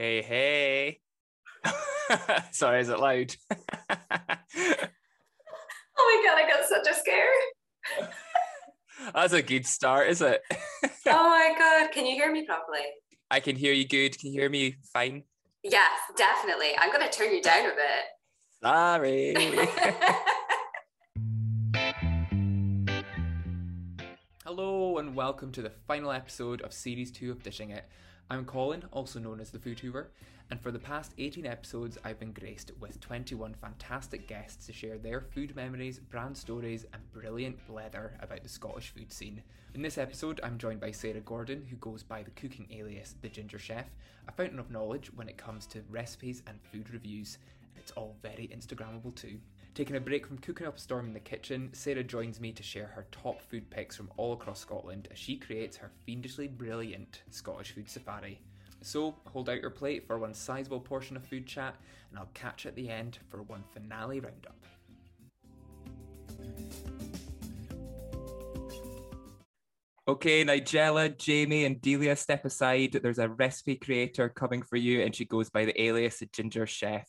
Hey, hey. Sorry, is it loud? Oh my god, I got such a scare. That's a good start, is it? Oh my god, can you hear me properly? I can hear you good. Can you hear me fine? Yes, definitely. I'm going to turn you down a bit. Sorry. Hello and welcome to the final episode of Series 2 of Dishing It. I'm Colin, also known as the Food Hoover, and for the past 18 episodes, I've been graced with 21 fantastic guests to share their food memories, brand stories, and brilliant blether about the Scottish food scene. In this episode, I'm joined by Sarah Gordon, who goes by the cooking alias The Ginger Chef, a fountain of knowledge when it comes to recipes and food reviews, and it's all very Instagrammable too. Taking a break from cooking up a storm in the kitchen, Sarah joins me to share her top food picks from all across Scotland as she creates her fiendishly brilliant Scottish food safari. So, hold out your plate for one sizable portion of food chat, and I'll catch you at the end for one finale roundup. Okay, Nigella, Jamie, and Delia step aside. There's a recipe creator coming for you, and she goes by the alias Ginger Chef.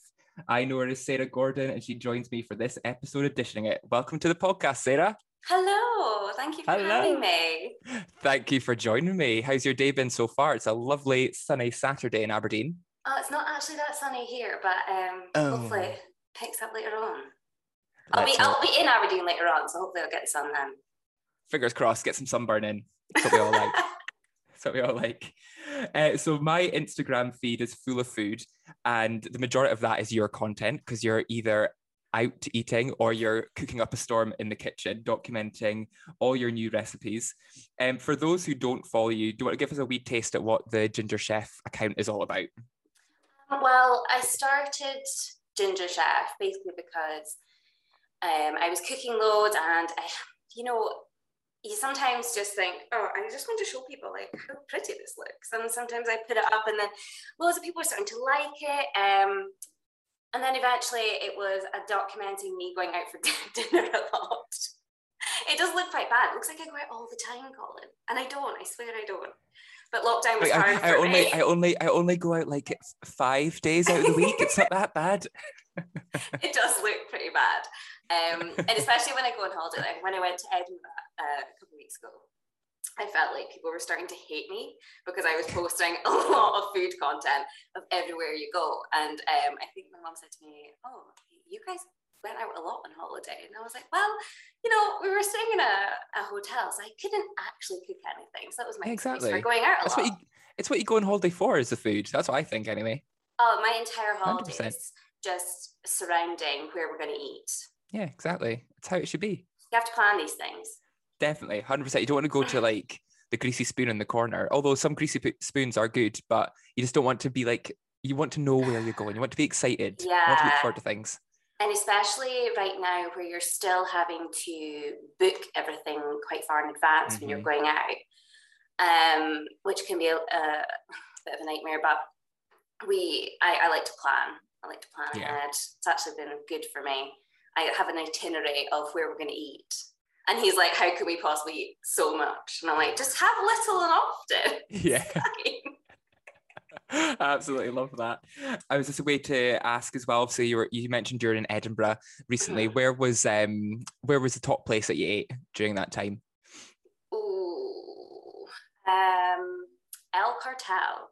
I know her as Sarah Gordon, and she joins me for this episode of Dishing It. Welcome to the podcast, Sarah. Hello, thank you for Hello. having me. Thank you for joining me. How's your day been so far? It's a lovely sunny Saturday in Aberdeen. Oh, it's not actually that sunny here, but um, Oh. hopefully it picks up later on. I'll be, hope. I'll be in Aberdeen later on, so hopefully I'll get sun then. Fingers crossed, get some sunburn in. That's what we all like. What we all like. Uh, so my Instagram feed is full of food, and the majority of that is your content because you're either out eating or you're cooking up a storm in the kitchen, documenting all your new recipes. And um, for those who don't follow you, do you want to give us a wee taste at what the Ginger Chef account is all about? Well, I started Ginger Chef basically because um, I was cooking loads and I, you know, you sometimes just think, oh, I just want to show people like how pretty this looks. And sometimes I put it up and then loads of people are starting to like it. Um, and then eventually it was a documenting me going out for dinner a lot. It does look quite bad. It looks like I go out all the time, Colin. And I don't, I swear I don't. But lockdown was Like, hard I, I for only, me. I only, I only go out like five days out of the week. It's not that bad. it does look pretty bad. Um, and especially when I go on holiday, like when I went to Edinburgh uh, a couple of weeks ago, I felt like people were starting to hate me because I was posting a lot of food content of everywhere you go. And um, I think my mom said to me, Oh, you guys went out a lot on holiday. And I was like, Well, you know, we were staying in a, a hotel, so I couldn't actually cook anything. So that was my excuse Exactly. for going out a That's lot. what you, it's what you go on holiday for is the food. That's what I think anyway. Oh, my entire 100%. holidays just surrounding where we're going to eat. Yeah, exactly. That's how it should be. You have to plan these things. Definitely, hundred percent. You don't want to go to like the greasy spoon in the corner. Although some greasy spoons are good, but you just don't want to be like. You want to know where you're going. You want to be excited. You want to look Yeah. forward to things. And especially right now, where you're still having to book everything quite far in advance when you're Mhm. going out, um, which can be a, a bit of a nightmare. But we, I, I like to plan. I like to plan Yeah. ahead. It's actually been good for me. I have an itinerary of where we're going to eat. And he's like, "How can we possibly eat so much?" And I'm like, "Just have little and often." Yeah, absolutely love that. I was just a way to ask as well. So you were you mentioned you're in Edinburgh recently. Mhm. Where was um where was the top place that you ate during that time? Ooh, um, El Cartel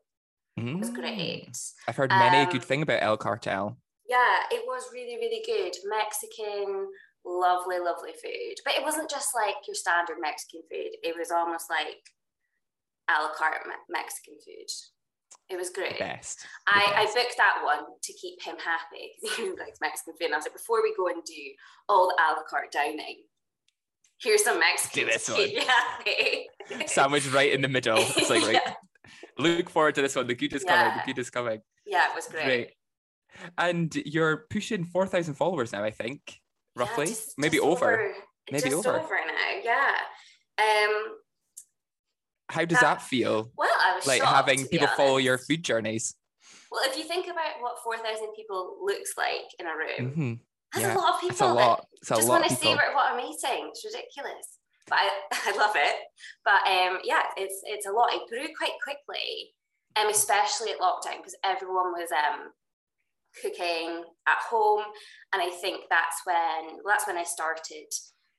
was Mm. great. I've heard many a Um, good thing about El Cartel. Yeah, it was really, really good. Mexican, lovely, lovely food. But it wasn't just like your standard Mexican food. It was almost like a la carte Me- Mexican food. It was The great. best. the I, I booked that one to keep him happy because he likes Mexican food. And I was like, before we go and do all the a la carte dining, here's some Mexican Do this one. you. Sandwich right in the middle. It's like, yeah. look forward to this one. The good is coming. The good is coming. yeah, it was great. Great. And you're pushing 4,000 followers now, I think, Yeah, roughly. just- Maybe just over. Maybe just over. now. Yeah. Um. How does that- that feel? Well, I was Like shocked, having people follow your food journeys. Well, if you think about what four thousand people looks like in a room, hmm that's yeah, a lot of people. It's a lot. It's a just lot want to see what, what I'm eating. It's ridiculous, but I, I love it. But um, yeah, it's it's a lot. It grew quite quickly. um, especially at lockdown because everyone was um, cooking at home, and I think that's when that's when I started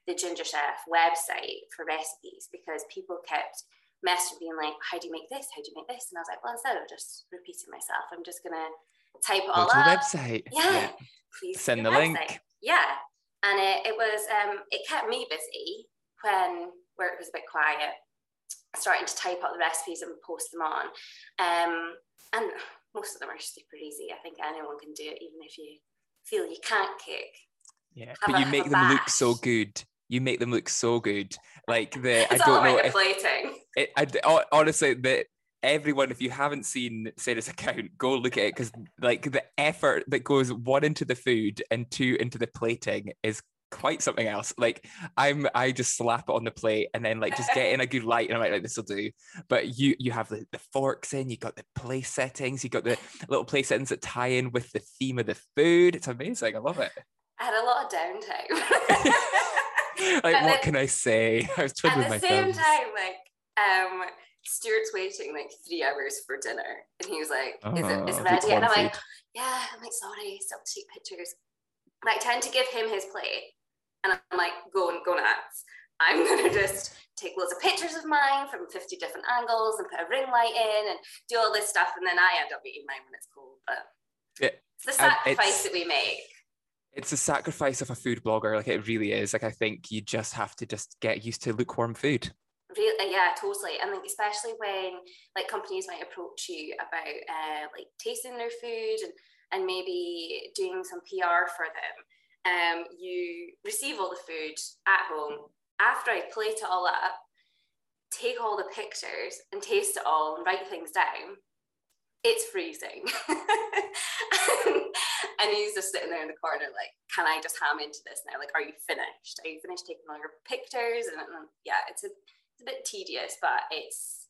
the Ginger Chef website for recipes because people kept messaging being like, "How do you make this? How do you make this?" And I was like, "Well, instead of just repeating myself, I'm just gonna type it all Go to up." the website. Yeah, Yeah. please Send the to link. Yeah, and it, it was um, it kept me busy when where it was a bit quiet, starting to type up the recipes and post them on. Um, and most of them are super easy. I think anyone can do it, even if you feel you can't cook. Yeah, Have but a- you make a them look so good. You make them look so good. Like the I It's all don't know about if plating. it, I d- hon- honestly the everyone if you haven't seen Sarah's account, go look at it because like the effort that goes one into the food and two into the plating is quite something else. Like I'm I just slap it on the plate and then like just get in a good light and I'm like, like this will do. But you you have the, the forks in, you got the place settings, you got the little place settings that tie in with the theme of the food. It's amazing. I love it. I had a lot of downtime. like And what then- can I say? I was twiddling At my the same thumbs. time, like, um, Stuart's waiting like three hours for dinner, and he was like, "Is it is Oh, it ready?" And I'm like, "Yeah." I'm like, "Sorry, still take pictures." And I tend to give him his plate, and I'm like, "Go and go nuts." I'm gonna just take loads of pictures of mine from 50 different angles and put a ring light in and do all this stuff, and then I end up eating mine when it's cold. But Yeah, it's the sacrifice it's- that we make. it's a sacrifice of a food blogger like it really is like i think you just have to just get used to lukewarm food Real, uh, yeah, totally. I think especially when like companies might approach you about uh, like tasting their food and and maybe doing some PR for them. Um, you receive all the food at home after I plate it all up, take all the pictures and taste it all and write things down. It's freezing, and he's just sitting there in the corner, like, "Can I just ham into this now? Like, are you finished? Are you finished taking all your pictures?" And, and yeah, it's a it's a bit tedious, but it's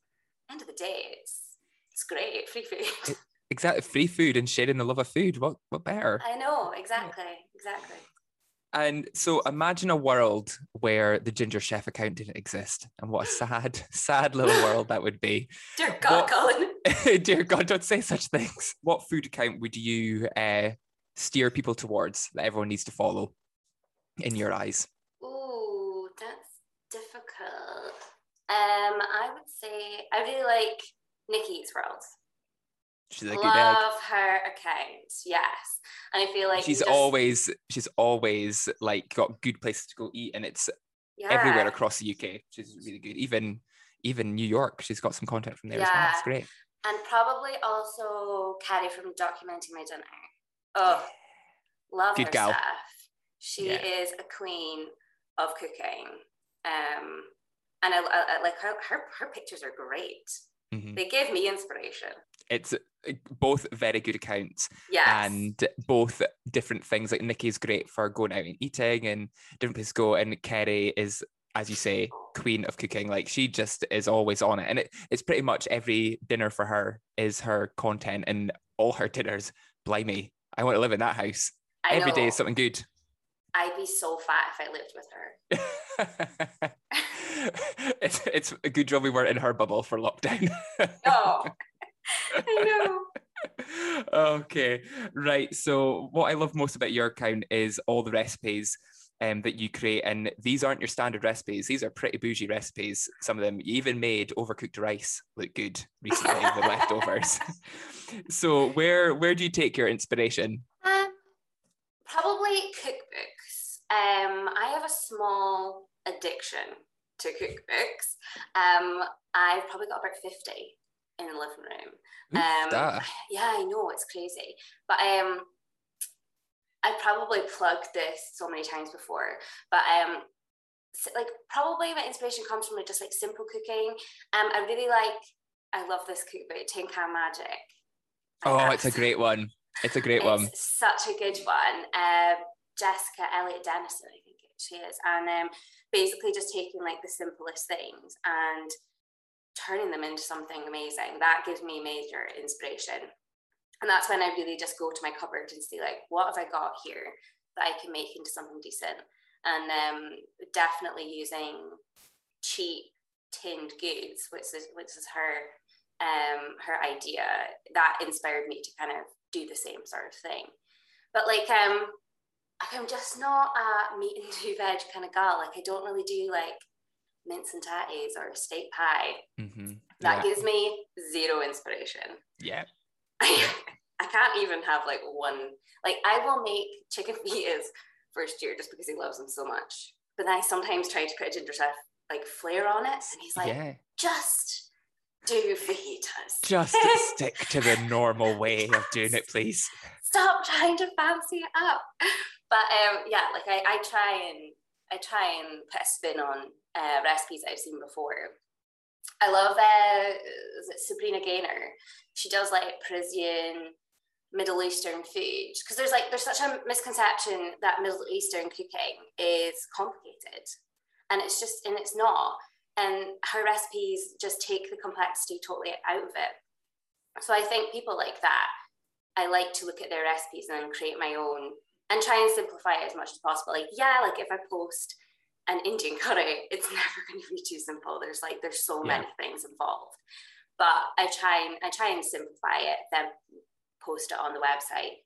end of the day, it's it's great. Free food. Exactly free food and sharing the love of food what what better I know, exactly, exactly. and so imagine a world where the ginger chef account didn't exist and what a sad sad little world that would be Dear God, What- Colin. dear god don't say such things what food account would you uh, steer people towards that everyone needs to follow in your eyes Ooh, that's difficult. Um, I would say I really like Nikki's World. She's a good egg Love her account, yes. And I feel like she's just- always she's always like got good places to go eat and it's yeah. everywhere across the UK. She's really good. Even even New York, she's got some content from there as well. It's Yeah. great. And probably also Carrie from documenting my dinner. Oh, love Good her gal. stuff. She Yeah. is a queen of cooking. Um, and I, I, I like her, her. Her pictures are great. Mhm. They give me inspiration. It's both very good accounts Yes. and both different things. Like Nikki's great for going out and eating and different places to go, and Kerry is, as you say, queen of cooking. Like she just is always on it, and it, it's pretty much every dinner for her is her content, and all her dinners. Blimey, I want to live in that house. I Every day know. is something good. I'd be so fat if I lived with her. it's it's a good job we weren't in her bubble for lockdown. Oh, I know. okay, right. So what I love most about your account is all the recipes um, that you create, and these aren't your standard recipes. These are pretty bougie recipes. Some of them you even made overcooked rice look good recently with leftovers. so where where do you take your inspiration? Um, probably cookbooks. Um, I have a small addiction to cookbooks. Um, I've probably got about 50 in the living room. Um, yeah, I know it's crazy, but um, I probably plugged this so many times before, but um, like probably my inspiration comes from like, just like simple cooking. Um, I really like. I love this cookbook, Tin Can Magic. Oh, it's a great one. It's a great one. such a good one. Um, Jessica Elliott Dennison, I think it- she is, and um, basically just taking like the simplest things and turning them into something amazing. That gives me major inspiration, and that's when I really just go to my cupboard and see like, what have I got here that I can make into something decent, and um, definitely using cheap tinned goods, which is which is her um, her idea, that inspired me to kind of do the same sort of thing. But like, um, I'm just not a meat and two veg kind of girl. Like, I don't really do like mince and tatties or steak pie. Mm-hmm. That yeah. gives me zero inspiration. yeah. I, I can't even have like one. Like, I will make chicken fajitas first year just because he loves them so much. But then I sometimes try to put a ginger chef like flair on it, and he's like, yeah. just do fajitas. Just stick to the normal way of doing it, please. Stop trying to fancy it up. But um, yeah, like I, I try and I try and put a spin on uh, recipes I've seen before. I love uh, Sabrina Ghayour. She does like Parisian, Middle Eastern food because there's like there's such a misconception that Middle Eastern cooking is complicated, and it's just and it's not. And her recipes just take the complexity totally out of it. So I think people like that, I like to look at their recipes and then create my own and try and simplify it as much as possible. Like yeah, like if I post an Indian curry, it's never going to be too simple. There's like there's so Yeah. many things involved. But I try and I try and simplify it, then post it on the website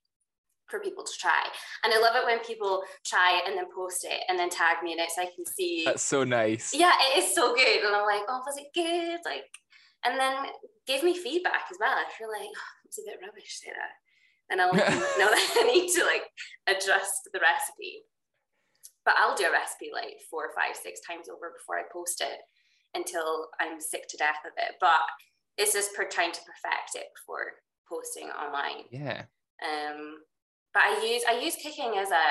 for people to try. And I love it when people try it and then post it and then tag me in it so I can see. That's so nice. yeah, it is so good. And I'm like, oh, was it good? Like, and then give me feedback as well. If you're like, oh, it's a bit rubbish, Sarah. And I'll know that I need to like adjust the recipe. But I'll do a recipe like four, five, six times over before I post it until I'm sick to death of it. But it's just per trying to perfect it before posting online. Yeah. Um, but I use I use cooking as a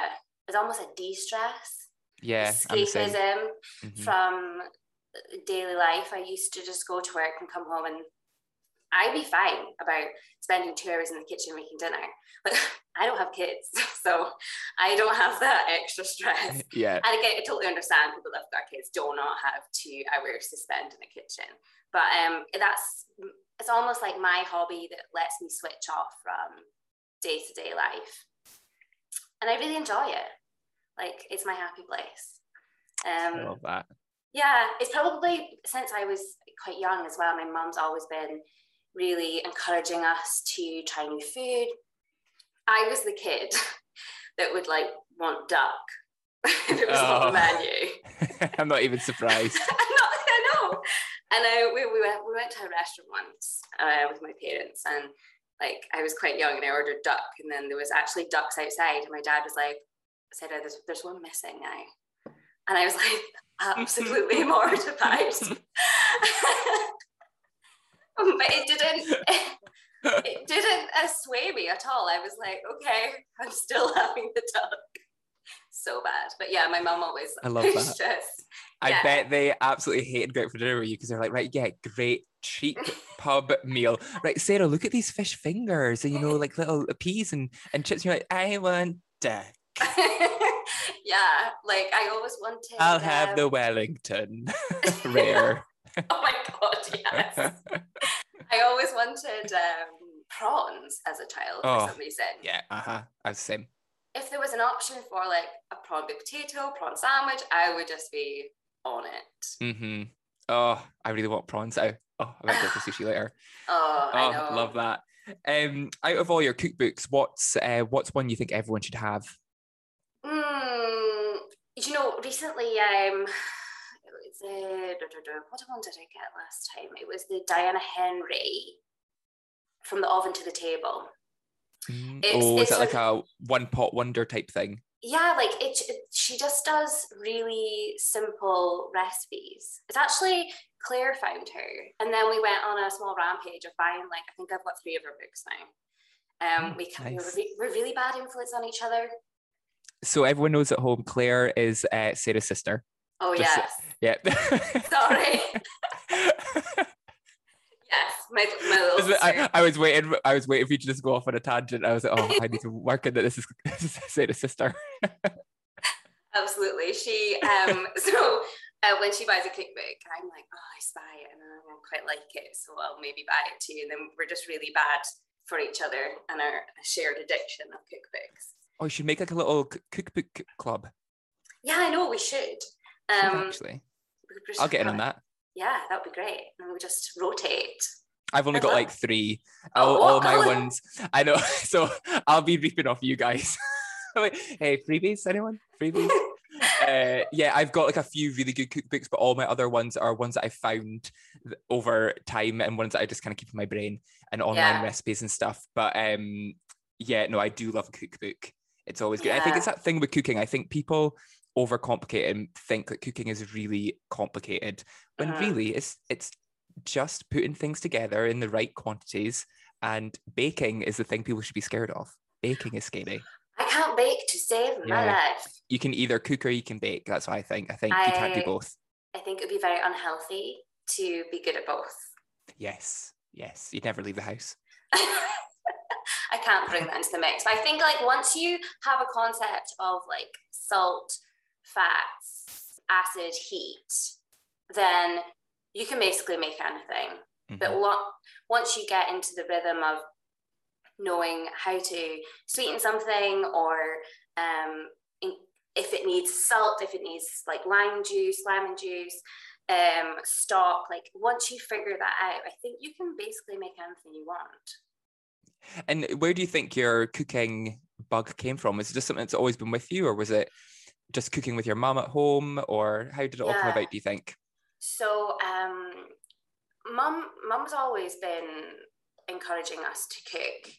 as almost a de-stress, Yeah. I'm the same. escapism Mhm. from daily life. I used to just go to work and come home and I'd be fine about spending two hours in the kitchen making dinner. But I don't have kids, so I don't have that extra stress. Yeah. And again, I totally understand people that have got kids do not have two hours to spend in the kitchen. But um, that's it's almost like my hobby that lets me switch off from day to day life, and I really enjoy it. Like it's my happy place. I Um, love that. yeah, it's probably since I was quite young as well. My mum's always been really encouraging us to try new food. I was the kid that would like want duck if it was on Oh. the menu. I'm not even surprised. I'm not, I know. And I, we, we, went, we went to a restaurant once uh, with my parents, and like I was quite young, and I ordered duck, and then there was actually ducks outside, and my dad was like, "said oh, there's there's one missing now," and I was like, absolutely mortified. but it didn't. It didn't sway me at all. I was like, okay, I'm still having the duck. So bad, but yeah, my mum always. I love that. Just, I Yeah. bet they absolutely hated going out for dinner with you because they're like, right, yeah, great cheap pub meal. Right, Sarah, look at these fish fingers and you know, like little peas and, and chips. You're like, I want duck. yeah, like I always wanted. I'll have the um, Wellington rare. Oh my god, yes. I always wanted um, prawns as a child Oh, for some reason. yeah, uh huh. I was the same. If there was an option for like a prawn baked potato, prawn sandwich, I would just be on it. Mm-hmm. Oh, I really want prawns now. Oh, I might go for sushi later. Oh, I Oh, know. love that. Um, out of all your cookbooks, what's uh, what's one you think everyone should have? Mm, you know, recently, um, what one did I get last time? It was the Diana Henry from the oven to the table. Mm, It's- oh, is it's it like a- a one pot wonder type thing? Yeah, like it, it. She just does really simple recipes. It's actually Claire found her, and then we went on a small rampage of buying. Like I think I've got three of her books now. Um, Mm, we can, nice. we're, re- we're really bad influence on each other. So everyone knows at home, Claire is uh, Sarah's sister. Oh Just- yes, Yeah. Sorry. yes, my my little Is sister. I, I was waiting. I was waiting for you to just go off on a tangent. I was like, oh, I need to work on that. This is, this is Sarah's sister. Absolutely. She um so uh, when she buys a cookbook, I'm like, oh, I spy it and I don't quite like it, so I'll maybe buy it too. And then we're just really bad for each other and our shared addiction of cookbooks. Oh, you should make like a little cookbook club. Yeah, I know we should. Um, actually, I'll get in on that. Yeah, that would be great. And we just rotate. I've only got love- like three. Oh, all, my ones. I know. So I'll be reaping off you guys. Hey, freebies, anyone? Freebies? uh, yeah, I've got like a few really good cookbooks, but all my other ones are ones that I found over time and ones that I just kind of keep in my brain and online Yeah. recipes and stuff. But um, yeah, no, I do love a cookbook. It's always good. I think it's Yeah. that thing with cooking. I think people overcomplicate and think that cooking is really complicated when Mhm. really it's it's just putting things together in the right quantities and baking is the thing people should be scared of. Baking is scary. I can't bake to save my life. You can either cook or you can bake. That's what I think. I think you can't do both. I think it would be very unhealthy to be good at both. Yes. Yes. You'd never leave the house. I can't bring that into the mix. But I think like once you have a concept of like salt, fats, acid, heat, then you can basically make anything. But Mhm. lo- once you get into the rhythm of knowing how to sweeten something or um, in- if it needs salt, if it needs like lime juice, lemon juice, um, stock, like once you figure that out, I think you can basically make anything you want. And where do you think your cooking bug came from? Is it just something that's always been with you, or was it just cooking with your mom at home, or how did it all come about? Do you think? So, um, mum, mum's always been encouraging us to cook.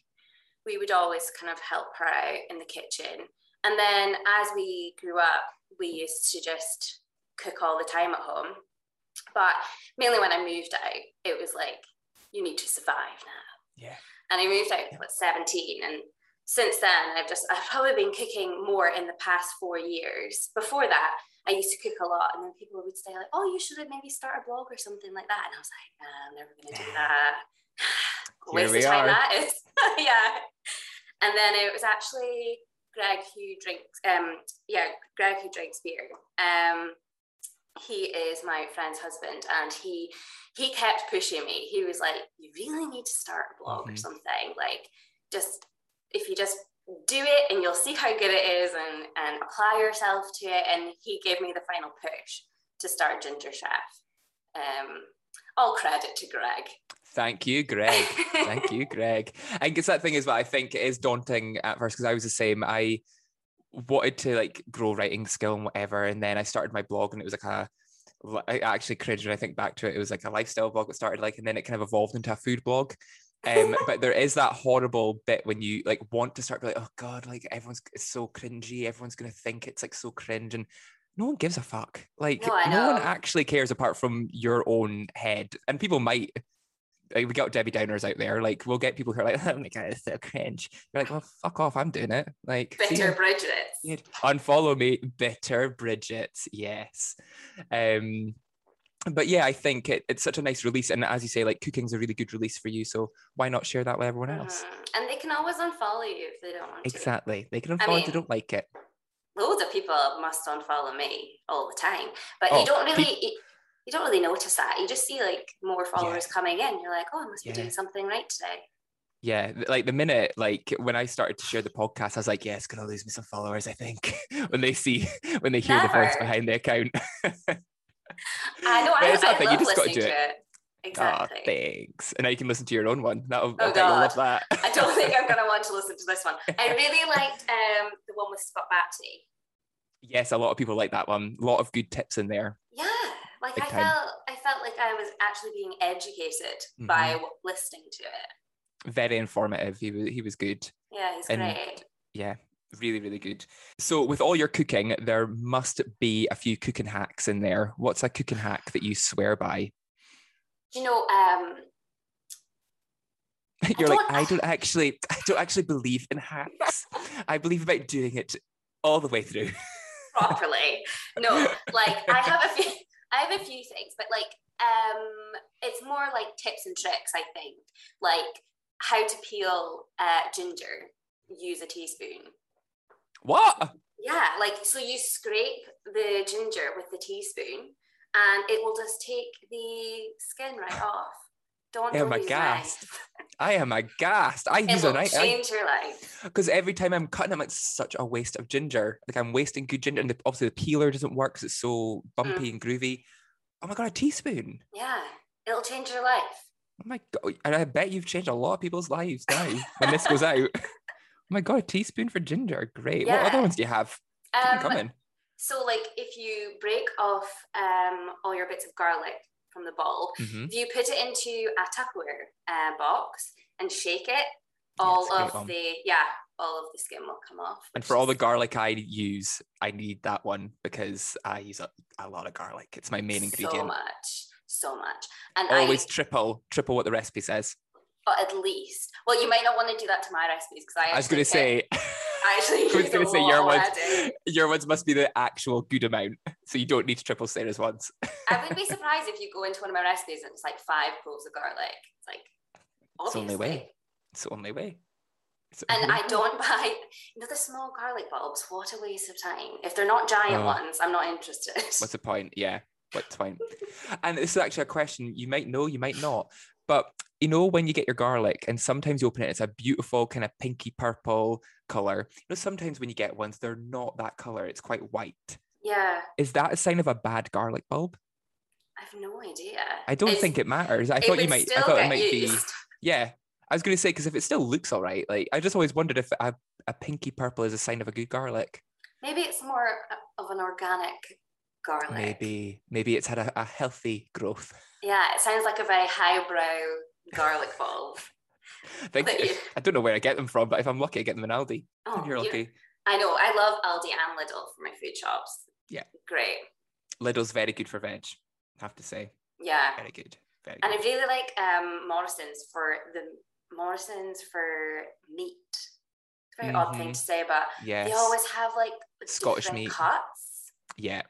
We would always kind of help her out in the kitchen, and then as we grew up, we used to just cook all the time at home. But mainly when I moved out, it was like you need to survive now. Yeah. And I moved out at 17, and since then I've just I've probably been cooking more in the past four years. Before that, I used to cook a lot, and then people would say like, "Oh, you should have maybe start a blog or something like that." And I was like, "Nah, I'm never going to do that. Waste of time are. that is." yeah. And then it was actually Greg who drinks. Um, yeah, Greg who drinks beer. Um, he is my friend's husband, and he he kept pushing me. He was like, "You really need to start a blog or Mhm. something. Like, just if you just do it, and you'll see how good it is, and and apply yourself to it." And he gave me the final push to start Ginger Chef. Um, all credit to Greg. Thank you, Greg. Thank you, Greg. I guess that thing is what I think is daunting at first because I was the same. I wanted to like grow writing skill and whatever, and then I started my blog, and it was like a. I actually cringe when I think back to it. It was like a lifestyle blog that started like, and then it kind of evolved into a food blog. Um, but there is that horrible bit when you like want to start like, oh god, like everyone's it's so cringy. Everyone's gonna think it's like so cringe, and no one gives a fuck. Like No, no one actually cares apart from your own head, and people might like we got Debbie Downers out there. Like we'll get people who are like, oh my god, it's so cringe. You're like, well, fuck off, I'm doing it. Like Bitter. Bridget. Unfollow me, bitter Bridget. Yes. Um, but yeah, I think it, it's such a nice release, and as you say, like cooking's a really good release for you. So why not share that with everyone else? Mhm. And they can always unfollow you if they don't want to. Exactly. They can unfollow I if they don't like it. loads of people must unfollow me all the time but Oh, you don't really you, you don't really notice that you just see like more followers coming in you're like oh i must be Yeah. doing something right today Yeah, like the minute, like when I started to share the podcast, I was like, yeah, it's gonna lose me some followers. I think when they see, when they hear the voice behind the account. i know i, it's I thing, you just gotta do it. it, Ah, exactly thanks. And now you can listen to your own one. That'll, Oh, I love that. i don't think i'm going to want to listen to this one i really liked um the one with scott batty yes, a lot of people like that one. A lot of good tips in there. yeah like Big i time. felt i felt like i was actually being educated Mm-hmm. by listening to it Very informative. He was he was good. yeah he's And- great Yeah, really, really good. So with all your cooking, there must be a few cooking hacks in there. What's a cooking hack that you swear by? You know um You're like, I don't actually, I don't actually believe in hacks. I believe about doing it all the way through. properly. No, like I have a few I have a few things, but like um it's more like tips and tricks, I think. Like how to peel uh ginger, use a teaspoon. What? Yeah, like so you scrape the ginger with the teaspoon and it will just take the skin right off. Don't, Yeah, don't my use a gas. I am aghast. I It use a knife change your life. because every time I'm cutting, I'm like such a waste of ginger. Like I'm wasting good ginger, and the, obviously the peeler doesn't work because it's so bumpy Mm. and groovy. Oh my god, a teaspoon. Yeah, it'll change your life. Oh my god! And I bet you've changed a lot of people's lives now when this goes out. Oh my god! A teaspoon for ginger, great. What other ones do you have? Um, coming. so like if you break off um, all your bits of garlic from the bulb, Mhm. if you put it into a Tupperware uh, box and shake it, all great of the yeah, all of the skin will come off. And for all the garlic I use, I need that one because I use a, a lot of garlic. It's my main ingredient. So much, so much, and Always I triple, triple what the recipe says. But at least. Well, you might not want to do that to my recipes because I. I was going to say, I actually I was going to say your ones, your ones must be the actual good amount, so you don't need to triple Sarah's ones. I wouldn't be surprised if you go into one of my recipes and it's like five cloves of garlic. It's like It's the only way. It's the only way. And I don't buy, you know, the small garlic bulbs. What a waste of time. If they're not giant Oh. ones, I'm not interested. What's the point? Yeah. What's the point? and this is actually a question you might know, you might not. But you know, when you get your garlic and sometimes you open it, it's a beautiful kind of pinky purple color. You know, sometimes when you get ones, they're not that color, it's quite white. yeah, Is that a sign of a bad garlic bulb? I have no idea. I don't It's- think it matters. I thought you might I thought it might be yeah. I was gonna say because if it still looks all right, like I just always wondered if a, a pinky purple is a sign of a good garlic. Maybe it's more of an organic garlic. Maybe maybe it's had a, a healthy growth. Yeah, it sounds like a very highbrow garlic bulb. I think you- I don't know where I get them from, but if I'm lucky, I get them in Aldi. Oh, you're lucky. I know. I love Aldi and Lidl for my food shops. Yeah. Great. Lidl's very good for veg, I have to say. Yeah. Very good. Very And I really like um, Morrison's for the Morrison's for meat. It's a very odd thing Mhm. to say, but yes. they always have like Scottish meat. cuts. Yeah.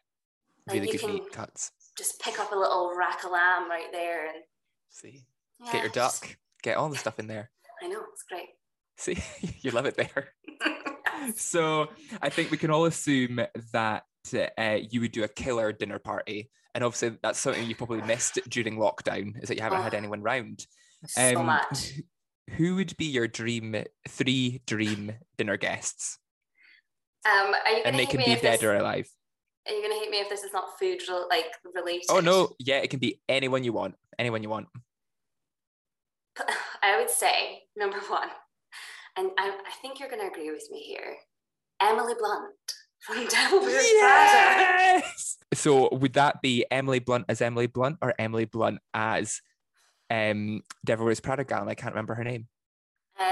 Really good meat cuts. Just pick up a little rack of lamb right there, and See. Yeah, Get your just- duck. Get all the stuff in there. I know it's great. See, you love it there. So I think we can all assume that uh, you would do a killer dinner party. And obviously that's something you probably missed during lockdown, is that you haven't had Oh. anyone round. so Um, much. Who would be your dream three dream dinner guests? Um, are you And they can be dead this, or alive. Are you gonna hate me if this is not food rel- like related? Oh no, yeah, it can be anyone you want. Anyone you want. I would say number one, and I, I think you're gonna agree with me here. Emily Blunt from Devil Wears Prada. Yes. So would that be Emily Blunt as Emily Blunt or Emily Blunt as um Devil Wears Prada gal? And I can't remember her name.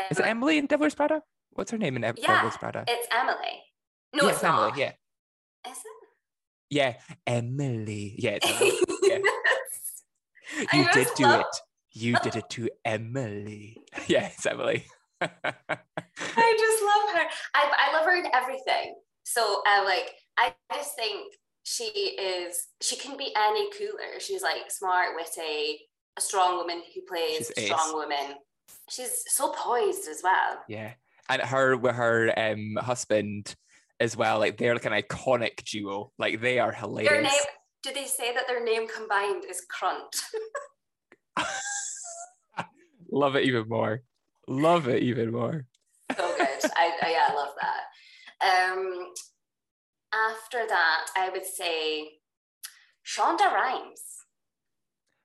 Is it Um, Emily in Devil Wears Prada? What's her name in Ev- Devil Yeah, Wears Prada? It's Emily. No, yeah, it's, not. Emily. Yeah, Is it? yeah, Emily. Yeah, it's Emily. it? I You did do love- it. You did it to Emily. Yeah, it's Emily. I just love her. I, I love her in everything. So uh, like I just think she is she can be any cooler. She's like smart, witty, a strong woman who plays a strong woman. She's so poised as well. yeah, and her with her um husband as well. Like they're like an iconic duo. Like they are hilarious. Their name did they say that their name combined is Crunt? Love it even more. Love it even more. so good. I, I yeah, I love that. Um after that, I would say Shonda Rhimes.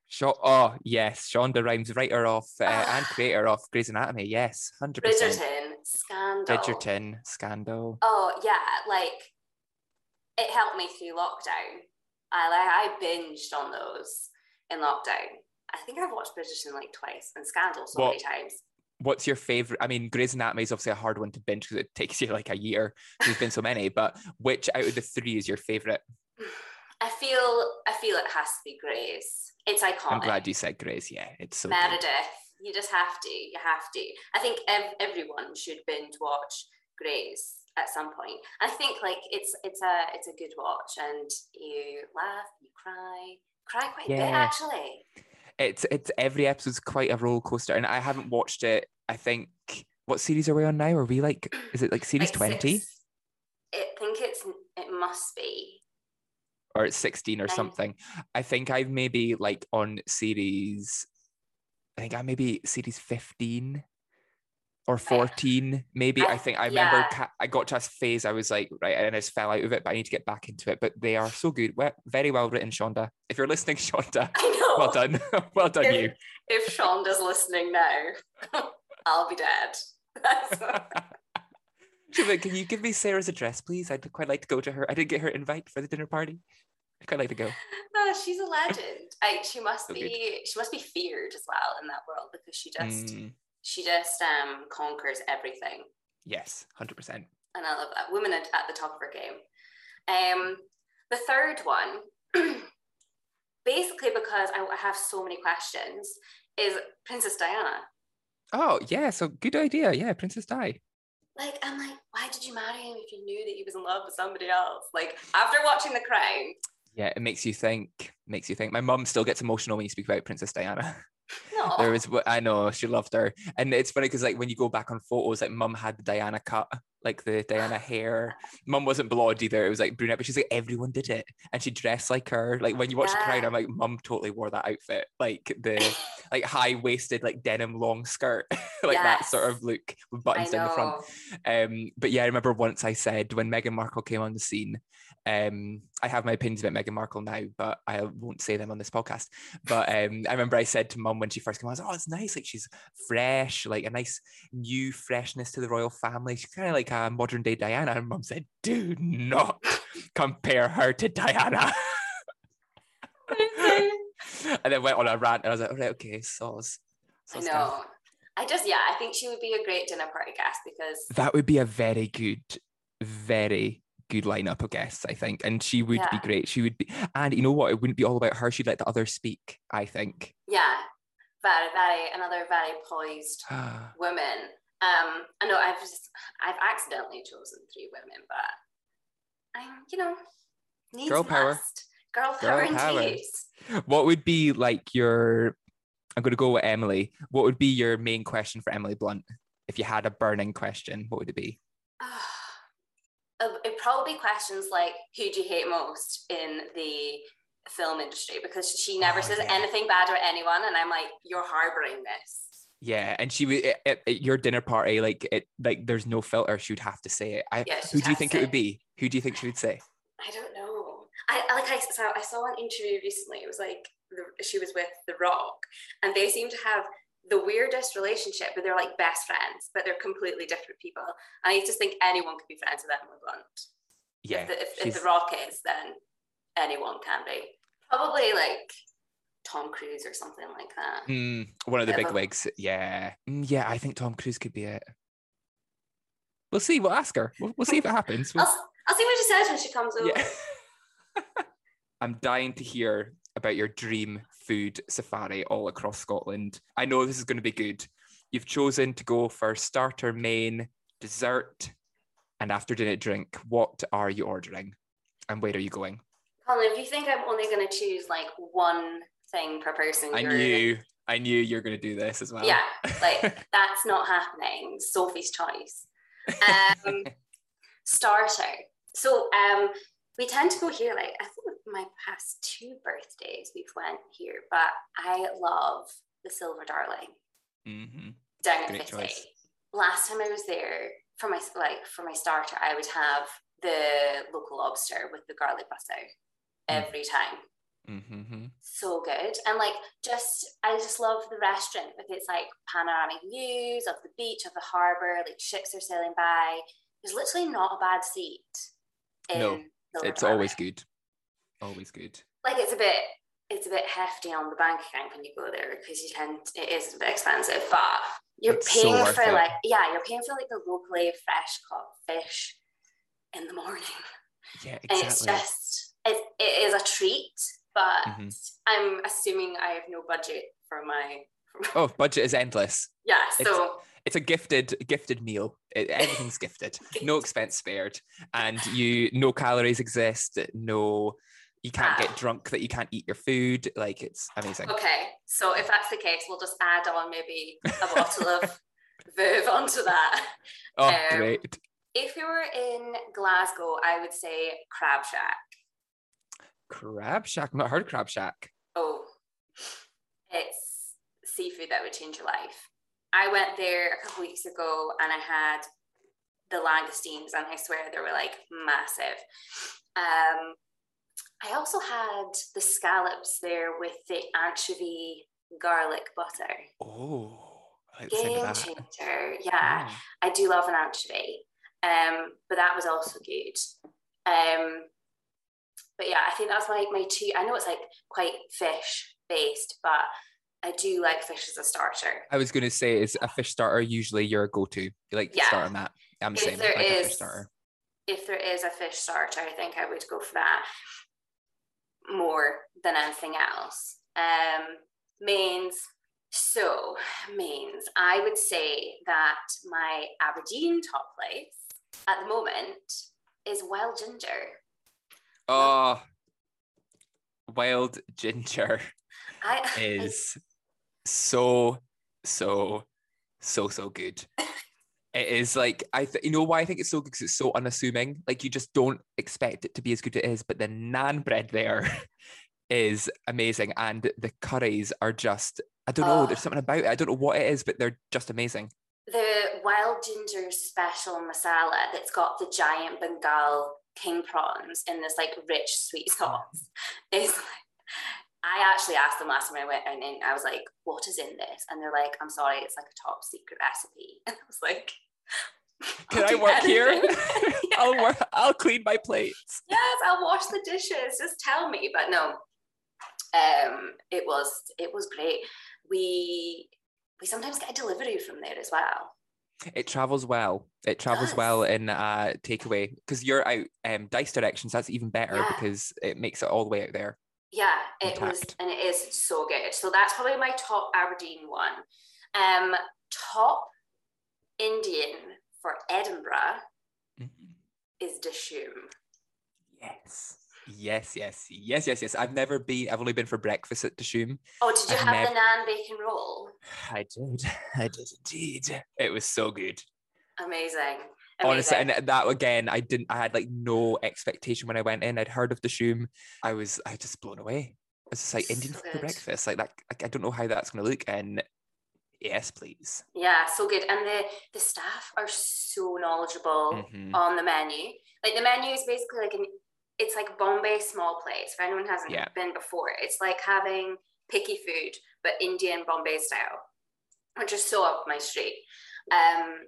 Sho- oh yes, Shonda Rhimes, writer of uh, and creator of Grey's Anatomy. Yes, hundred percent. Bridgerton, Scandal. Bridgerton, Scandal. Oh yeah, like it helped me through lockdown. I like I binged on those in lockdown. I think I've watched Bridgerton like twice and Scandal so many times. What's your favorite? I mean, Grey's Anatomy is obviously a hard one to binge because it takes you like a year. There's been so many, but which out of the three is your favorite? I feel I feel it has to be Grey's. It's iconic. I'm glad you said Grey's. Yeah, it's so good. Meredith. You just have to. You have to. I think ev- everyone should binge watch Grey's at some point. I think like it's it's a it's a good watch, and you laugh, you cry, cry quite a bit actually. It's it's every episode's quite a roller coaster, and I haven't watched it. I think what series are we on now? Are we like? Is it like series twenty? I think it's it must be. or it's sixteen or something? I think I've maybe like on series. I think I maybe series fifteen or fourteen. Maybe I, I- think I remember yeah. ca- I got to a phase I was like right, and I just fell out of it. But I need to get back into it. But they are so good. Very well written, Shonda. If you're listening, Shonda, I know. well done, well done If- you. if Shonda's listening now, I'll be dead. Like, can you give me Sarah's address, please? I'd quite like to go to her. I didn't get her invite for the dinner party. I'd quite like to go. Oh, she's a legend. I, she must So be good. she must be feared as well in that world because she just Mm, she just um conquers everything. yes, hundred percent. And I love that. Women at, at the top of her game. Um the third one, basically because I I have so many questions, is Princess Diana. Oh yeah, so good idea. Yeah, Princess Di. Like, I'm like, why did you marry him if you knew that he was in love with somebody else? Like, after watching The Crown, Yeah, it makes you think. Makes you think. My mum still gets emotional when you speak about Princess Diana. no. There was, I know she loved her, and it's funny because like when you go back on photos, like mum had the Diana cut, like the Diana hair. Mum wasn't blonde either; it was like brunette. But she's like everyone did it, and she dressed like her. Like when you watch The Crown, I'm like, mum totally wore that outfit, like the like high waisted, like denim long skirt, like that sort of look with buttons down the front. Um, but yeah, I remember once I said when Meghan Markle came on the scene, um, I have my opinions about Meghan Markle now, but I won't say them on this podcast. But um, I remember I said to mum when she first came I was, oh, it's nice. Like she's fresh, like a nice new freshness to the royal family. She's kind of like a modern day Diana. And mum said, do not compare her to Diana. and then went on a rant and I was like, all right, okay, soz. I know. Gav." I just, yeah, I think she would be a great dinner party guest because, That would be a very good, very good lineup of guests, I think. And she would be great. She would be, and you know what? It wouldn't be all about her. She'd let the others speak, I think. yeah, very, very, another very poised woman. Um, I know I've just, I've accidentally chosen three women, but I'm, you know, needs Girl power. Girl Girl power what would be like your, I'm going to go with Emily. What would be your main question for Emily Blunt? If you had a burning question, what would it be? Uh, probably questions like who do you hate most in the film industry because she never Oh, says yeah. anything bad about anyone and i'm like you're harboring this Yeah, and she would at, at- your dinner party, like it, like there's no filter. She would have to say it. I, Yeah, who do you think it would be? Who do you think she would say? i don't know i I- like i saw i saw an interview recently it was like the, she was with the rock and they seem to have the weirdest relationship but they're like best friends but they're completely different people and i just think anyone could be friends with emily blunt Yeah, if, the, if, if the rock is then anyone can be probably like tom cruise or something like that Mm, one of the big wigs. Yeah. Mm, yeah, I think Tom Cruise could be it. We'll see. We'll ask her. We'll, we'll see if it happens. I'll, We'll- s- I'll see what she says when she comes over. yeah. I'm dying to hear about your dream food safari all across Scotland. I know this is going to be good. You've chosen to go for starter, main, dessert, and after dinner drink. What are you ordering? And where are you going? Colin, if you think I'm only going to choose like one thing per person, I knew, I knew you're going to do this as well. Yeah, like that's not happening. Sophie's choice. Um, starter. So um, we tend to go here. Like I think my past two birthdays we've went here, but I love the Silver Darling mm-hmm. down Great choice. Last time I was there for my like for my starter, I would have the local lobster with the garlic butter Mm. every time. hmm so good and like just i just love the restaurant with its like panoramic views of the beach of the harbor like ships are sailing by there's literally not a bad seat in No, It's always good. Always good. like it's a bit it's a bit hefty on the bank account when you go there because you tend it is a bit expensive but you're It's paying worth for it. like yeah you're paying for like the locally fresh caught fish in the morning Yeah, exactly. and it's just it, it is a treat but Mhm. i'm assuming i have no budget for my Oh, budget is endless. yeah It's- so It's a gifted, gifted meal. It, everything's gifted. No expense spared, and you no calories exist. No, you can't get Ah. drunk that you can't eat your food. Like it's amazing. okay so if that's the case we'll just add on maybe a bottle of Veuve onto that Oh, Um, great. if you were in glasgow i would say Crabshakk Crab Shack. I've not heard Crabshakk. oh it's seafood that would change your life i went there a couple weeks ago and i had the langoustines and i swear they were like massive um I also had the scallops there with the anchovy garlic butter. Oh, like Game changer. Yeah, Oh. I do love an anchovy. Um, but that was also good. Um, but yeah, I think that's my my two. I know it's like quite fish based, but I do like fish as a starter. I was going to say, is a fish starter usually your go-to? You like to Yeah. start on that? I'm If saying there like a fish is- starter. If there is a fish starter, I think I would go for that more than anything else. Um, mains. So mains, I would say that my Aberdeen top place at the moment is wild ginger. Oh, wild ginger I is so so so so good. It is like I, th- you know why I think it's so good because it's so unassuming. Like you just don't expect it to be as good as it is, but the naan bread there is amazing, and the curries are just I don't know. Oh. There's something about it. I don't know what it is, but they're just amazing. the wild ginger special masala that's got the giant Bengal king prawns in this like rich sweet uh-huh. sauce is like I actually asked them last time I went in, I was like, what is in this? And they're like, I'm sorry, it's like a top secret recipe. And I was like, Can "I'll I work here? anything." I'll work. I'll clean my plates. yes, I'll wash the dishes. Just tell me. But no, um, it was it was great. We we sometimes get a delivery from there as well. It travels well. It travels well in uh, takeaway because you're out um, dice directions. That's even better Yeah. because it makes it all the way out there. Yeah, it was, and it is so good. So that's probably my top Aberdeen one. Um, top Indian for Edinburgh mm-hmm. is Dishoom. Yes. Yes, yes, yes, yes, yes. I've never been. I've only been for breakfast at Dishoom. Oh, did you I've have the naan bacon roll? I did. I did indeed. It was so good. Amazing. Honestly, and that again, I didn't. I had like no expectation when I went in. I'd heard of Dishoom. I was. I was just blown away. It's just like Indian So for breakfast. Like that. Like, I don't know how that's going to look. And yes, please. yeah, so good. And the the staff are so knowledgeable Mhm. on the menu. Like the menu is basically like an it's like Bombay small plates. If anyone hasn't Yeah. been before, it's like having picky food but Indian Bombay style, which is so up my street. Um,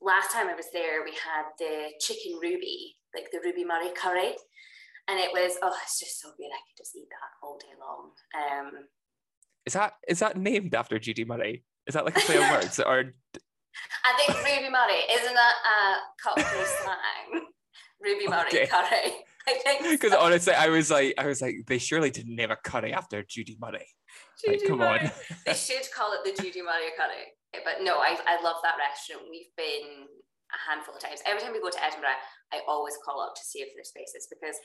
last time I was there, we had the chicken ruby, like the ruby Murray curry, and it was oh, it's just so good. I could just eat that all day long. Um, Is that is that named after Judy Murray? Is that like a play on words or I think Ruby Murray isn't that a cockney slang? Ruby Murray Okay. curry. I think because so. honestly, I was like, I was like, they surely didn't name a curry after Judy Murray. Like, Judy come Murray. on. they should call it the Judy Murray curry. But no, I, I love that restaurant. We've been a handful of times. Every time we go to Edinburgh, I always call up to see if there's spaces because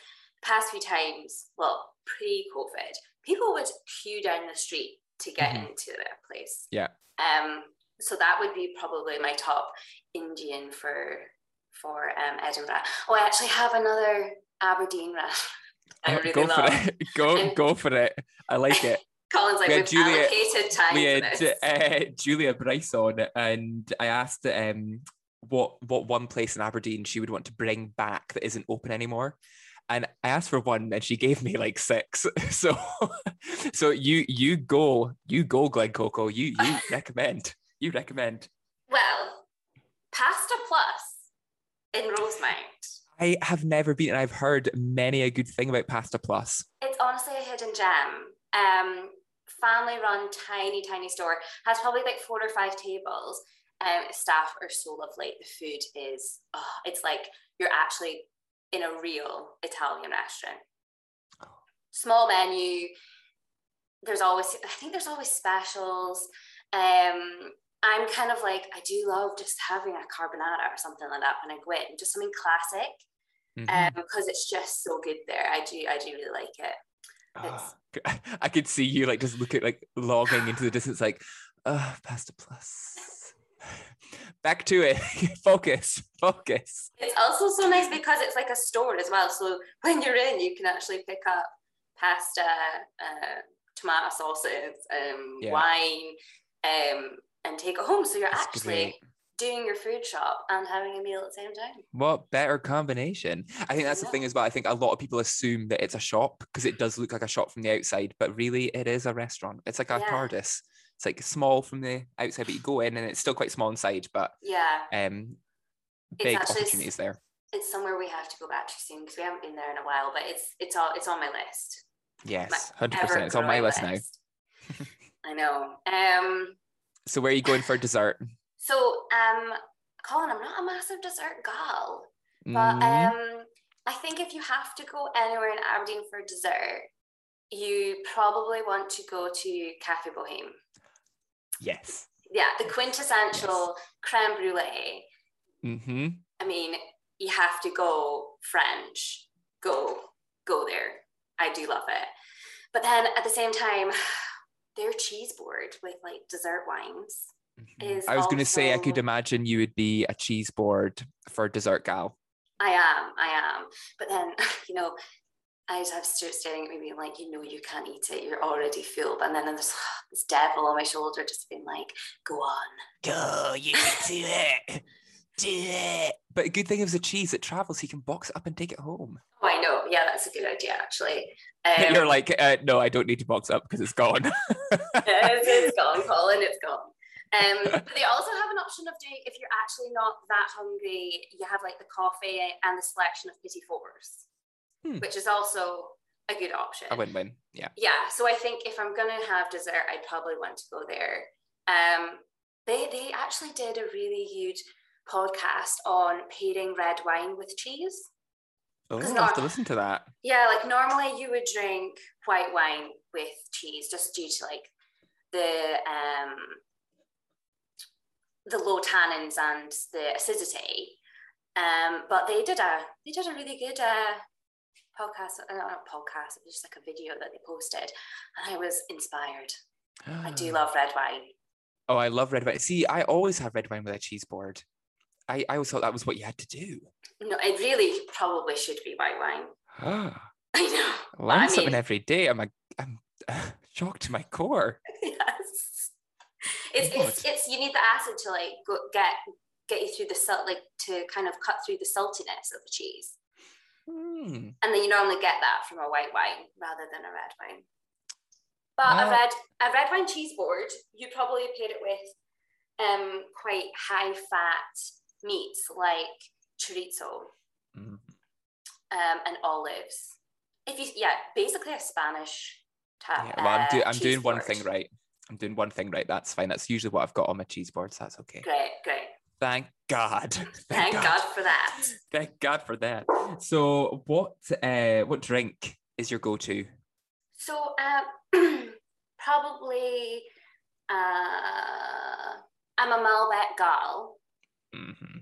past few times, well, pre-COVID, people would queue down the street to get Mhm. into their place. Yeah. Um. So that would be probably my top Indian for for um, Edinburgh. Oh, I actually have another Aberdeen restaurant. I Oh, really go love. for it. Go And- go for it. I like it. Colin's like We had we've Juliet- allocated time we for had this. uh, Julia Bryce on, and I asked um what what one place in Aberdeen she would want to bring back that isn't open anymore. And I asked for one, and she gave me like six. So, so you you go, you go, Glen Coco. You you recommend, you recommend. Well, Pasta Plus in Rosemount. I have never been, and I've heard many a good thing about Pasta Plus. It's honestly a hidden gem. Um, family run, tiny, tiny store. Has probably like four or five tables. Um, staff are so lovely. The food is, oh, it's like you're actually in a real Italian restaurant. Small menu. There's always, I think there's always specials. Um, I'm kind of like, I do love just having a carbonara or something like that when I go in, just something classic, Mhm. um, because it's just so good there. I do, I do really like it. Ah, I could see you like just look at like logging into the distance, like, uh, Pasta Plus. Back to it. focus, focus. It's also so nice because it's like a store as well. So when you're in, you can actually pick up pasta, uh, tomato sauces, um, Yeah. wine, um, and take it home. So you're That's actually great. doing your food shop and having a meal at the same time. What better combination? I think that's the thing as well. I think a lot of people assume that it's a shop because it does look like a shop from the outside, but really it is a restaurant. It's like a Yeah. TARDIS. It's like small from the outside, but you go in and it's still quite small inside, but Yeah, um It's big actually opportunities there. it's somewhere we have to go back to soon because we haven't been there in a while. But it's it's all it's on my list. Yes, hundred percent. It's on my ever-growing list now. I know. Um. So where are you going for dessert? So um, Colin, I'm not a massive dessert gal, but Mm, um, I think if you have to go anywhere in Aberdeen for dessert, you probably want to go to Cafe Boheme. Yes. Yeah, the quintessential creme brulee. Mm-hmm. I mean, you have to go French. Go, go there. I do love it. But then at the same time, their cheese board with like dessert wines. Mm-hmm. I was going to say I could imagine you would be a cheese board for dessert gal. I am, I am. But then, you know, I just have Stuart staring at me being like, you know, you can't eat it. You're already full. And then there's this devil on my shoulder just being like, go on. Go, you can do it. Do it. But a good thing is the cheese, it travels, you can box it up and take it home. Oh, I know. Yeah, that's a good idea, actually. Um, You're like, uh, no, I don't need to box up because it's gone. it's, it's gone, Colin. It's gone. Um, but they also have an option of doing if you're actually not that hungry, you have like the coffee and the selection of petit fours, Hmm. which is also a good option. a win-win. Yeah. yeah so i think if i'm gonna have dessert i'd probably want to go there um they they actually did a really huge podcast on pairing red wine with cheese Oh, Because I'll have to listen to that. yeah like normally you would drink white wine with cheese just due to like the um the low tannins and the acidity um but they did a they did a really good uh podcast uh, not podcast it was just like a video that they posted and i was inspired I do love red wine. Oh, I love red wine. See, I always have red wine with a cheese board. I, I always thought that was what you had to do. No, it really probably should be white wine. Ah, I know. Learn I something mean- every day. I'm, a, I'm shocked to my core. yes. It's, it's it's you need the acid to like go, get get you through the salt like to kind of cut through the saltiness of the cheese. Hmm. And then you normally get that from a white wine rather than a red wine. But a Ah. red a red wine cheese board, you probably paired it with um quite high fat meats like chorizo Mhm. um, and olives. If you yeah, basically a Spanish tap. Yeah, well, I'm, do, uh, I'm doing cheese one thing right. I'm doing one thing right. That's fine. That's usually what I've got on my cheese boards. That's okay. Great, great. Thank God. Thank God for that. Thank God for that. So, what uh, what drink is your go-to? So um, probably uh, I'm a Malbec gal hmm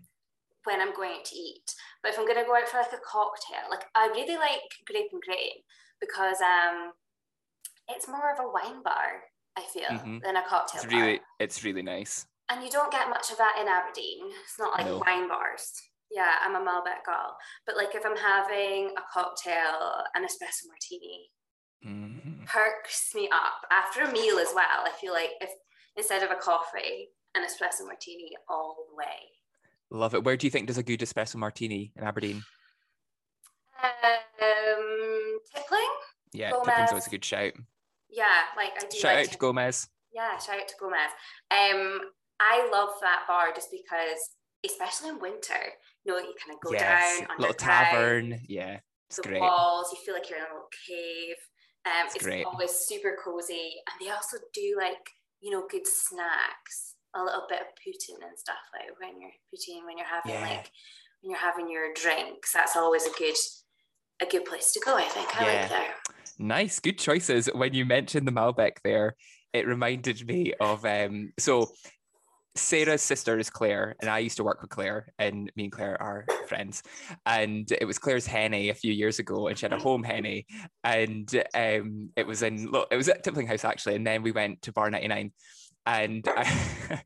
when I'm going out to eat. But if I'm gonna go out for like a cocktail, like I really like grape and grain because um it's more of a wine bar, I feel, Mhm. than a cocktail It's bar. really, it's really nice. And you don't get much of that in Aberdeen. It's not like No. wine bars. Yeah, I'm a Malbec girl. But like if I'm having a cocktail, an espresso martini, Mhm. perks me up after a meal as well. I feel like if instead of a coffee, an espresso martini all the way. Love it. Where do you think does a good espresso martini in Aberdeen? Um, tippling. Yeah, Gomez. Always a good shout. Yeah, like I do. Shout like out to Gomez. Yeah, shout out to Gomez. Um, I love that bar just because, especially in winter, you know, you kind of go yes, down little tavern. Yeah, it's the great. walls. You feel like you're in a little cave. Um, It's it's always super cozy, and they also do like you know good snacks, a little bit of poutine and stuff like when you're poutine when you're having Yeah. like when you're having your drinks. That's always a good a good place to go. I think I Yeah. like there. Nice, good choices. When you mentioned the Malbec there, it reminded me of um so Sarah's sister is Claire, and I used to work with Claire, and me and Claire are friends. And it was Claire's henny a few years ago, and she had a home henny, and um, it was in look, it was at Tippling House actually, and then we went to Bar 99. And I,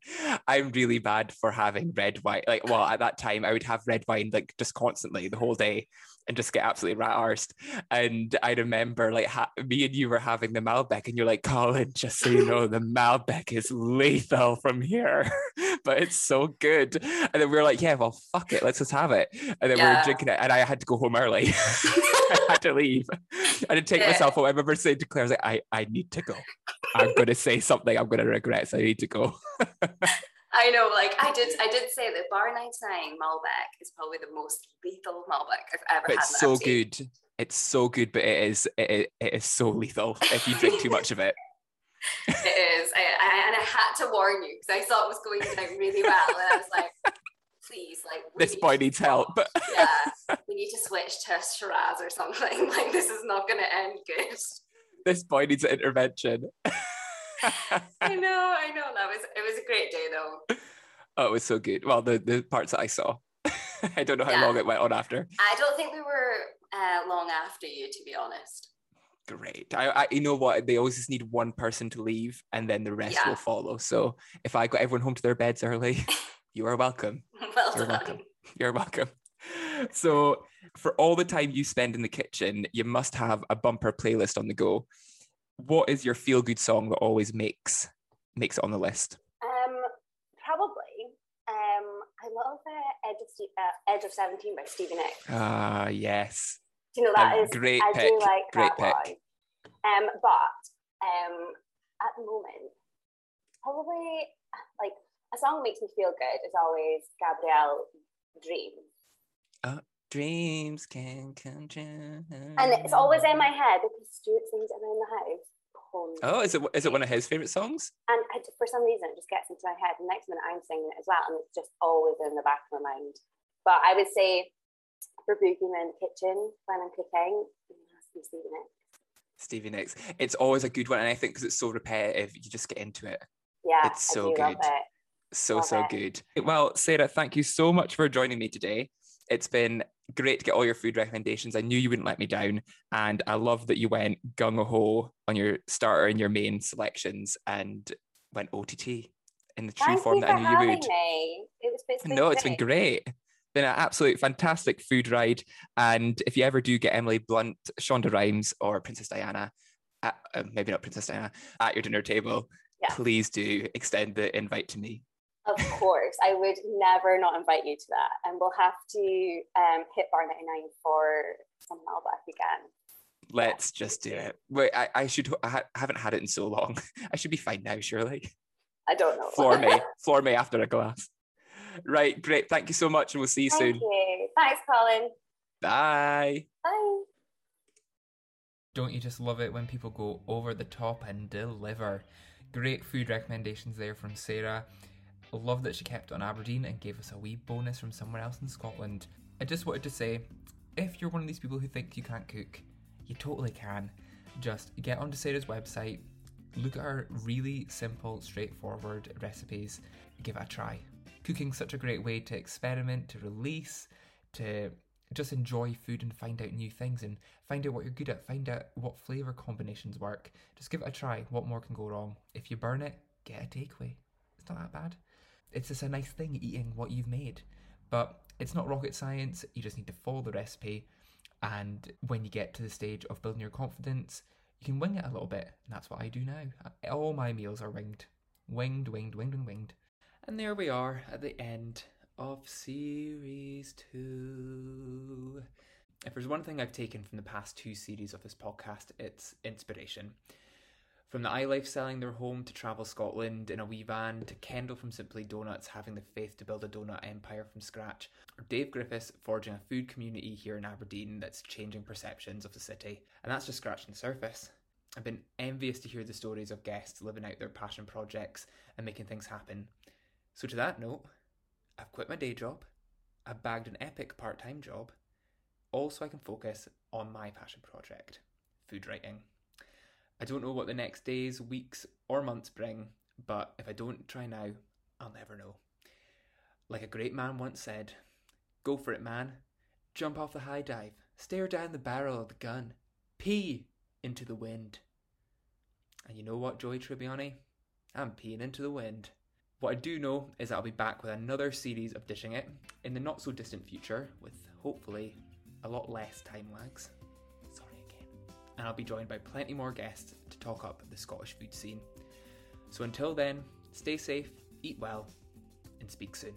I'm really bad for having red wine. Like, well, at that time, I would have red wine like just constantly the whole day and just get absolutely rat arsed. And I remember like ha- me and you were having the Malbec, and you're like, Colin, just so you know, the Malbec is lethal from here. but it's so good. And then we were like, yeah, well, fuck it, let's just have it. And then we Yeah. were drinking it, and I had to go home early. I had to leave. I didn't take Yeah. myself home. I remember saying to Claire, I was like, I, I need to go. I'm going to say something I'm going to regret, so I need to go. I know, like I did, I did say that Bar 99 Malbec is probably the most lethal Malbec I've ever But had. it's so good. It's so good, but it is it, it, is so lethal if you drink too much of it. It is, I, I, and I had to warn you because I thought it was going down really well, and I was like, please, like This boy needs help. stop. yeah, we need to switch to Shiraz or something. Like this is not going to end good. This boy needs an intervention. I know, I know. That was it was a great day though. Oh, it was so good. Well, the, the parts that I saw. I don't know how Yeah. long it went on after. I don't think we were uh, long after you, to be honest. Great. I, I you know what? They always just need one person to leave and then the rest Yeah. will follow. So if I got everyone home to their beds early, you are welcome. well You're done. welcome. You're welcome. So for all the time you spend in the kitchen, you must have a bumper playlist on the go. What is your feel good song that always makes makes it on the list? Um, probably. Um, I love uh, Edge of uh, Edge of Seventeen by Stevie Nicks. Ah, yes. Do you know that A is great I pick, do like great that pick. one. Um, but um, at the moment, probably like a song that makes me feel good is always Gabrielle Dream, Dreams can come true. and it's always in my head because Stuart sings it around the house. Oh, is it is it one of his favorite songs? And I, for some reason, it just gets into my head. The next minute, I'm singing it as well, and it's just always in the back of my mind. But I would say for boogieing in the kitchen when I'm cooking, it has to be Stevie Nicks. Stevie Nicks. It's always a good one, and I think because it's so repetitive, you just get into it. Yeah, It's so I do love good. it. So Love so it. good. Well, Sarah, thank you so much for joining me today. It's been great to get all your food recommendations. I knew you wouldn't let me down, and I love that you went gung ho on your starter and your main selections and went OTT in the true Thank form that I knew you would. me. It was it's been No, it's been great. great. Been an absolute fantastic food ride. And if you ever do get Emily Blunt, Shonda Rhimes, or Princess Diana, at, uh, maybe not Princess Diana, at your dinner table, Yeah. please do extend the invite to me. Of course, I would never not invite you to that, and we'll have to um, hit bar ninety nine for some Malbec again. Let's just do it. Wait, I, I should. I ha- haven't had it in so long. I should be fine now, surely. I don't know. Floor me, floor me after a glass. Right, great. Thank you so much, and we'll see you Thank soon. you. Thanks, Colin. Bye. Bye. Don't you just love it when people go over the top and deliver? Great food recommendations there from Sarah. Love that she kept on Aberdeen and gave us a wee bonus from somewhere else in Scotland. I just wanted to say if you're one of these people who think you can't cook, you totally can. Just get onto Sarah's website, look at her really simple, straightforward recipes, give it a try. Cooking's such a great way to experiment, to release, to just enjoy food and find out new things and find out what you're good at, find out what flavour combinations work. Just give it a try. What more can go wrong? If you burn it, get a takeaway. It's not that bad. It's just a nice thing eating what you've made. But it's not rocket science. You just need to follow the recipe. And when you get to the stage of building your confidence, you can wing it a little bit. And that's what I do now. All my meals are winged. Winged, winged, winged, and winged. And there we are at the end of series two. If there's one thing I've taken from the past two series of this podcast, it's inspiration. From the iLife selling their home to Travel Scotland in a wee van, to Kendall from Simply Donuts having the faith to build a donut empire from scratch, or Dave Griffiths forging a food community here in Aberdeen that's changing perceptions of the city. And that's just scratching the surface. I've been envious to hear the stories of guests living out their passion projects and making things happen. So, to that note, I've quit my day job, I've bagged an epic part time job, all so I can focus on my passion project food writing. I don't know what the next days, weeks, or months bring, but if I don't try now, I'll never know. Like a great man once said, go for it, man. Jump off the high dive, stare down the barrel of the gun, pee into the wind. And you know what, Joey Tribbiani? I'm peeing into the wind. What I do know is that I'll be back with another series of Dishing It in the not so distant future, with hopefully a lot less time lags. And I'll be joined by plenty more guests to talk up the Scottish food scene. So until then, stay safe, eat well, and speak soon.